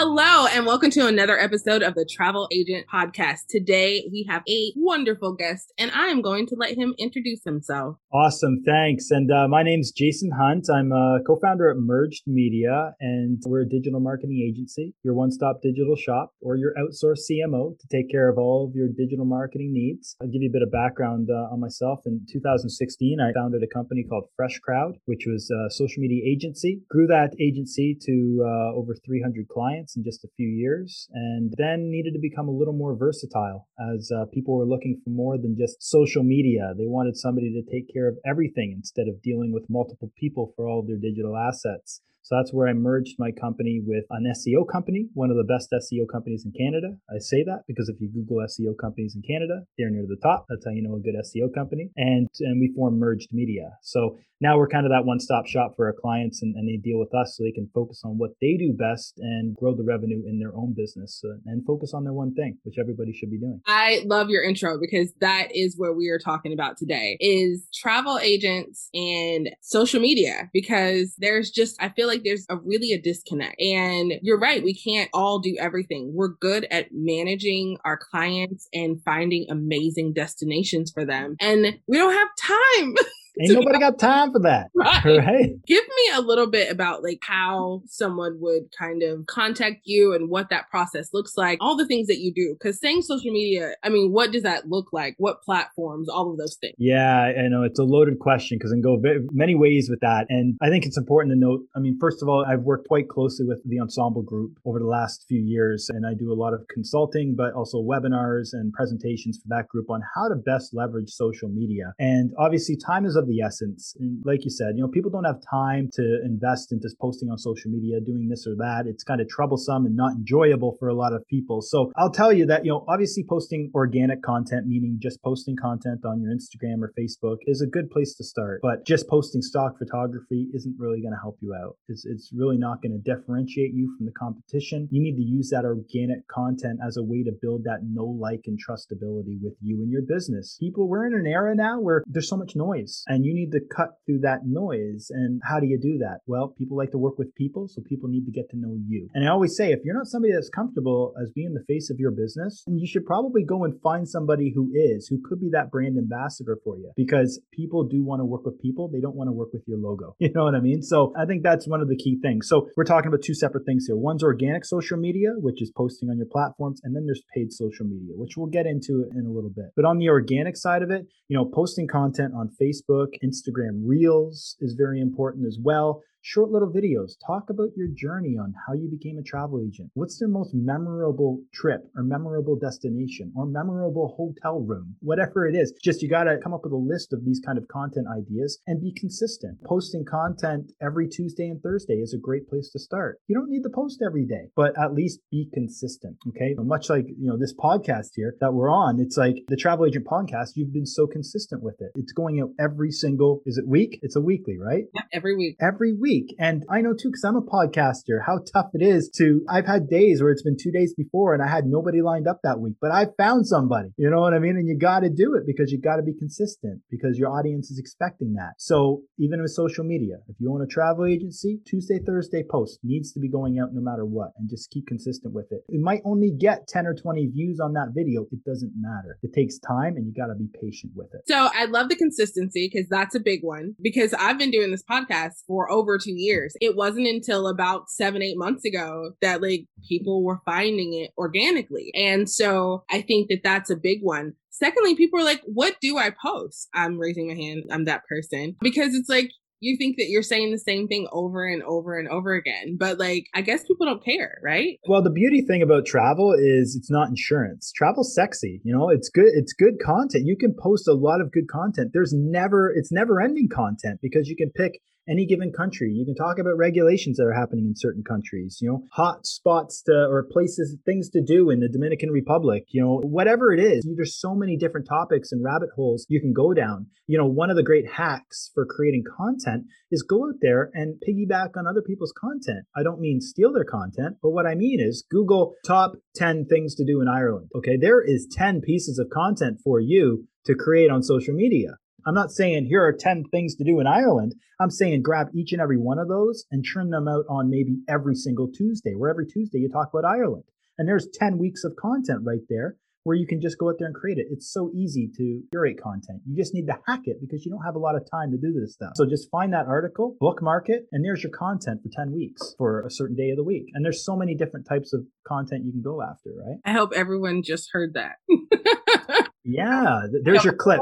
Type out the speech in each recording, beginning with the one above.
Hello, and welcome to another episode of the Travel Agent Podcast. Today, we have a wonderful guest, and I am going to let him introduce himself. Awesome. Thanks. And uh, my name's Jason Hunt. I'm a co founder at Merged Media, and we're a digital marketing agency, your one stop digital shop, or your outsourced CMO to take care of all of your digital marketing needs. I'll give you a bit of background uh, on myself. In 2016, I founded a company called Fresh Crowd, which was a social media agency. Grew that agency to uh, over 300 clients in just a few years, and then needed to become a little more versatile as uh, people were looking for more than just social media. They wanted somebody to take care of everything instead of dealing with multiple people for all of their digital assets. So that's where I merged my company with an SEO company, one of the best SEO companies in Canada. I say that because if you Google SEO companies in Canada, they're near the top. That's how you know a good SEO company. And and we formed Merged Media. So now we're kind of that one-stop shop for our clients and, and they deal with us so they can focus on what they do best and grow the revenue in their own business uh, and focus on their one thing, which everybody should be doing. I love your intro because that is what we are talking about today is travel agents and social media because there's just I feel like there's a really a disconnect. And you're right, we can't all do everything. We're good at managing our clients and finding amazing destinations for them. And we don't have time Ain't nobody got time for that. Right. right. Give me a little bit about like how someone would kind of contact you and what that process looks like, all the things that you do. Cause saying social media, I mean, what does that look like? What platforms, all of those things? Yeah, I know it's a loaded question because I can go many ways with that. And I think it's important to note, I mean, first of all, I've worked quite closely with the Ensemble Group over the last few years, and I do a lot of consulting, but also webinars and presentations for that group on how to best leverage social media. And obviously, time is of the essence. And like you said, you know, people don't have time to invest into just posting on social media, doing this or that. It's kind of troublesome and not enjoyable for a lot of people. So I'll tell you that, you know, obviously posting organic content, meaning just posting content on your Instagram or Facebook is a good place to start. But just posting stock photography isn't really going to help you out. It's, it's really not going to differentiate you from the competition. You need to use that organic content as a way to build that know, like, and trustability with you and your business. People, we're in an era now where there's so much noise and you need to cut through that noise. And how do you do that? Well, people like to work with people, so people need to get to know you. And I always say, if you're not somebody that's comfortable as being the face of your business, then you should probably go and find somebody who is, who could be that brand ambassador for you because people do want to work with people. They don't want to work with your logo. You know what I mean? So I think that's one of the key things. So we're talking about two separate things here. One's organic social media, which is posting on your platforms, and then there's paid social media, which we'll get into in a little bit. But on the organic side of it, you know, posting content on Facebook, Instagram Reels is very important as well short little videos. Talk about your journey on how you became a travel agent. What's their most memorable trip or memorable destination or memorable hotel room? Whatever it is, just you got to come up with a list of these kind of content ideas and be consistent. Posting content every Tuesday and Thursday is a great place to start. You don't need to post every day, but at least be consistent. Okay. Much like, you know, this podcast here that we're on, it's like the travel agent podcast, you've been so consistent with it. It's going out every single, is it week? It's a weekly, right? Yeah, every week. Every week week. And I know too, because I'm a podcaster, how tough it is to, I've had days where it's been two days before and I had nobody lined up that week, but I found somebody, you know what I mean? And you got to do it because you got to be consistent because your audience is expecting that. So even with social media, if you own a travel agency, Tuesday, Thursday post needs to be going out no matter what and just keep consistent with it. It might only get 10 or 20 views on that video. It doesn't matter. It takes time and you got to be patient with it. So I love the consistency because that's a big one because I've been doing this podcast for over two years. It wasn't until about seven, eight months ago that like people were finding it organically. And so I think that that's a big one. Secondly, people are like, what do I post? I'm raising my hand. I'm that person because it's like, you think that you're saying the same thing over and over and over again. But like, I guess people don't care, right? Well, the beauty thing about travel is it's not insurance. Travel's sexy. You know, it's good. It's good content. You can post a lot of good content. There's never, it's never ending content because you can pick any given country. You can talk about regulations that are happening in certain countries, you know, hot spots to, or places, things to do in the Dominican Republic, you know, whatever it is. There's so many different topics and rabbit holes you can go down. You know, one of the great hacks for creating content is go out there and piggyback on other people's content. I don't mean steal their content, but what I mean is Google top 10 things to do in Ireland. Okay. There is 10 pieces of content for you to create on social media. I'm not saying here are 10 things to do in Ireland. I'm saying grab each and every one of those and churn them out on maybe every single Tuesday, where every Tuesday you talk about Ireland. And there's 10 weeks of content right there where you can just go out there and create it. It's so easy to curate content. You just need to hack it because you don't have a lot of time to do this stuff. So just find that article, bookmark it, and there's your content for 10 weeks for a certain day of the week. And there's so many different types of content you can go after, right? I hope everyone just heard that. yeah, there's your clip.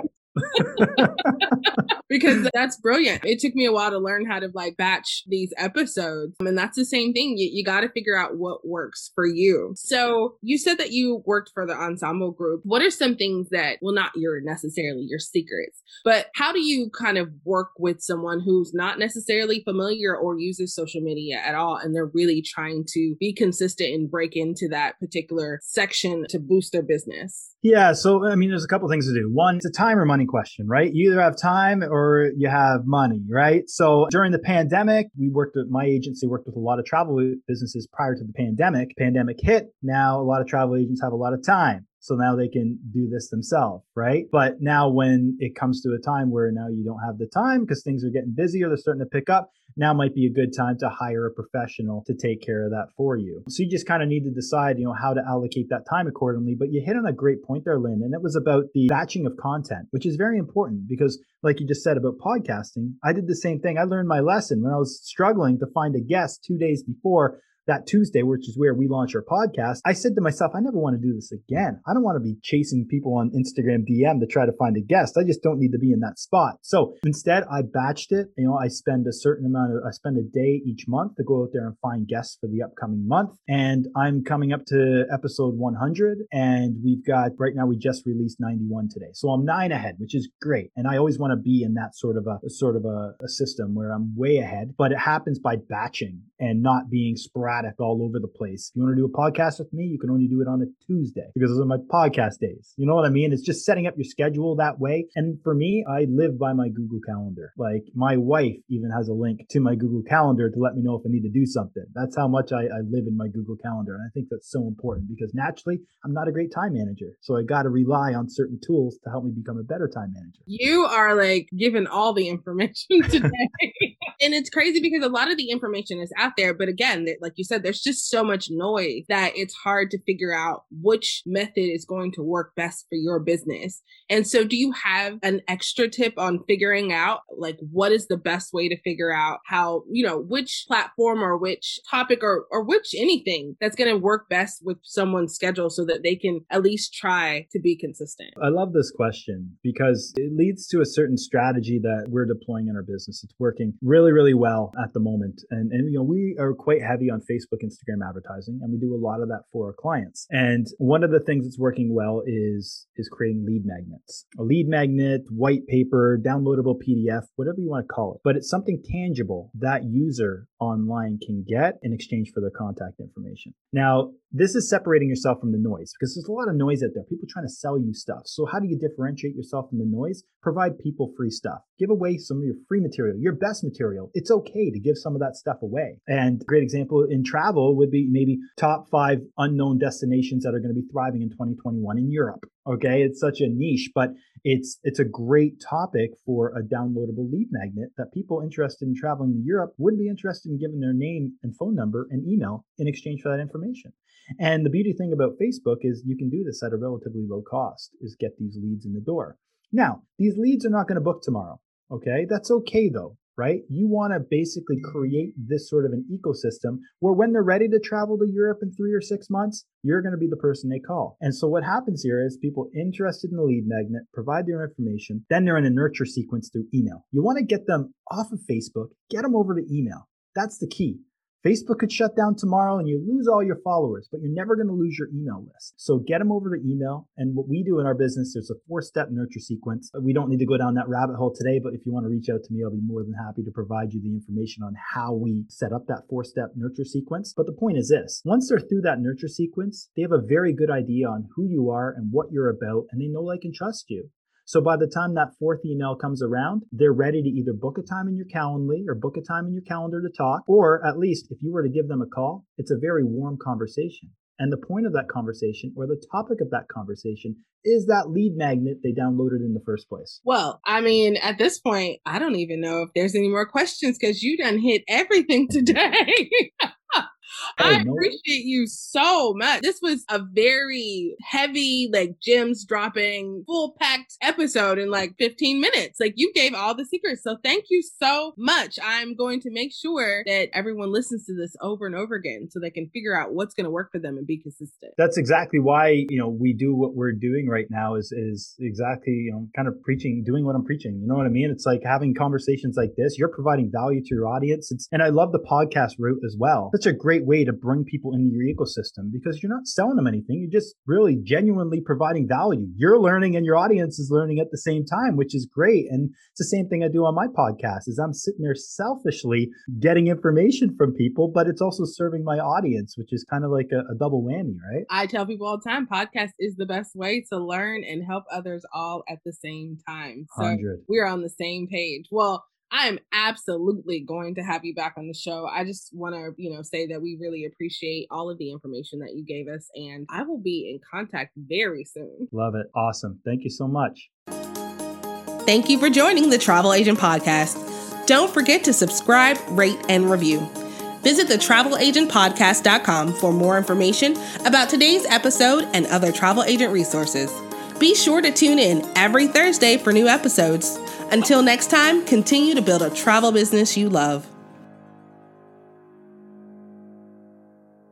Because that's brilliant. It took me a while to learn how to like batch these episodes. And that's the same thing. You, you got to figure out what works for you. So you said that you worked for the ensemble group. What are some things that, well, not your necessarily your secrets, but how do you kind of work with someone who's not necessarily familiar or uses social media at all? And they're really trying to be consistent and break into that particular section to boost their business? Yeah. So, I mean, there's a couple things to do. One, it's a time or money question, right? You either have time or you have money, right? So during the pandemic, we worked with my agency worked with a lot of travel businesses prior to the pandemic. Pandemic hit. Now a lot of travel agents have a lot of time. So now they can do this themselves, right? But now when it comes to a time where now you don't have the time because things are getting busy or they're starting to pick up, now might be a good time to hire a professional to take care of that for you. So you just kind of need to decide, you know, how to allocate that time accordingly. But you hit on a great point there, Lynn, and it was about the batching of content, which is very important because like you just said about podcasting, I did the same thing. I learned my lesson when I was struggling to find a guest two days before that Tuesday, which is where we launch our podcast, I said to myself, I never want to do this again. I don't want to be chasing people on Instagram DM to try to find a guest. I just don't need to be in that spot. So instead, I batched it. You know, I spend a certain amount of, I spend a day each month to go out there and find guests for the upcoming month. And I'm coming up to episode 100. And we've got, right now, we just released 91 today. So I'm nine ahead, which is great. And I always want to be in that sort of a, sort of a, a system where I'm way ahead, but it happens by batching and not being sporadic all over the place. If you want to do a podcast with me, you can only do it on a Tuesday because those are my podcast days. You know what I mean? It's just setting up your schedule that way. And for me, I live by my Google Calendar. Like my wife even has a link to my Google Calendar to let me know if I need to do something. That's how much I, I live in my Google Calendar. And I think that's so important because naturally, I'm not a great time manager. So I got to rely on certain tools to help me become a better time manager. You are like given all the information today. And it's crazy because a lot of the information is out there. But again, like you said, there's just so much noise that it's hard to figure out which method is going to work best for your business. And so, do you have an extra tip on figuring out like what is the best way to figure out how, you know, which platform or which topic or, or which anything that's going to work best with someone's schedule so that they can at least try to be consistent? I love this question because it leads to a certain strategy that we're deploying in our business. It's working really, really well at the moment. And, and you know, we are quite heavy on Facebook Facebook, Instagram advertising, and we do a lot of that for our clients. And one of the things that's working well is is creating lead magnets. A lead magnet, white paper, downloadable PDF, whatever you want to call it. But it's something tangible that user online can get in exchange for their contact information. Now, this is separating yourself from the noise because there's a lot of noise out there. People trying to sell you stuff. So how do you differentiate yourself from the noise? Provide people free stuff. Give away some of your free material, your best material. It's okay to give some of that stuff away. And a great example in travel would be maybe top five unknown destinations that are going to be thriving in 2021 in Europe. Okay, it's such a niche, but it's it's a great topic for a downloadable lead magnet that people interested in traveling to Europe would be interested in giving their name and phone number and email in exchange for that information. And the beauty thing about Facebook is you can do this at a relatively low cost is get these leads in the door. Now, these leads are not going to book tomorrow. Okay, that's okay though right? You want to basically create this sort of an ecosystem where when they're ready to travel to Europe in three or six months, you're going to be the person they call. And so what happens here is people interested in the lead magnet provide their information, then they're in a nurture sequence through email. You want to get them off of Facebook, get them over to email. That's the key. Facebook could shut down tomorrow and you lose all your followers, but you're never going to lose your email list. So get them over to email. And what we do in our business, there's a four step nurture sequence. We don't need to go down that rabbit hole today, but if you want to reach out to me, I'll be more than happy to provide you the information on how we set up that four step nurture sequence. But the point is this once they're through that nurture sequence, they have a very good idea on who you are and what you're about, and they know, like, and trust you. So by the time that fourth email comes around, they're ready to either book a time in your Calendly or book a time in your calendar to talk, or at least if you were to give them a call, it's a very warm conversation. And the point of that conversation or the topic of that conversation is that lead magnet they downloaded in the first place. Well, I mean, at this point, I don't even know if there's any more questions because you done hit everything today. I appreciate you so much. This was a very heavy, like gems dropping, full packed episode in like 15 minutes. Like you gave all the secrets. So thank you so much. I'm going to make sure that everyone listens to this over and over again so they can figure out what's going to work for them and be consistent. That's exactly why, you know, we do what we're doing right now is is exactly, you know, kind of preaching, doing what I'm preaching. You know what I mean? It's like having conversations like this. You're providing value to your audience. It's, and I love the podcast route as well. Such a great way to bring people into your ecosystem because you're not selling them anything. You're just really genuinely providing value. You're learning and your audience is learning at the same time, which is great. And it's the same thing I do on my podcast is I'm sitting there selfishly getting information from people, but it's also serving my audience, which is kind of like a, a double whammy, right? I tell people all the time, podcast is the best way to learn and help others all at the same time. So 100. we're on the same page. Well, I'm absolutely going to have you back on the show. I just want to, you know, say that we really appreciate all of the information that you gave us, and I will be in contact very soon. Love it. Awesome. Thank you so much. Thank you for joining the Travel Agent Podcast. Don't forget to subscribe, rate, and review. Visit the travelagentpodcast.com for more information about today's episode and other travel agent resources. Be sure to tune in every Thursday for new episodes. Until next time, continue to build a travel business you love.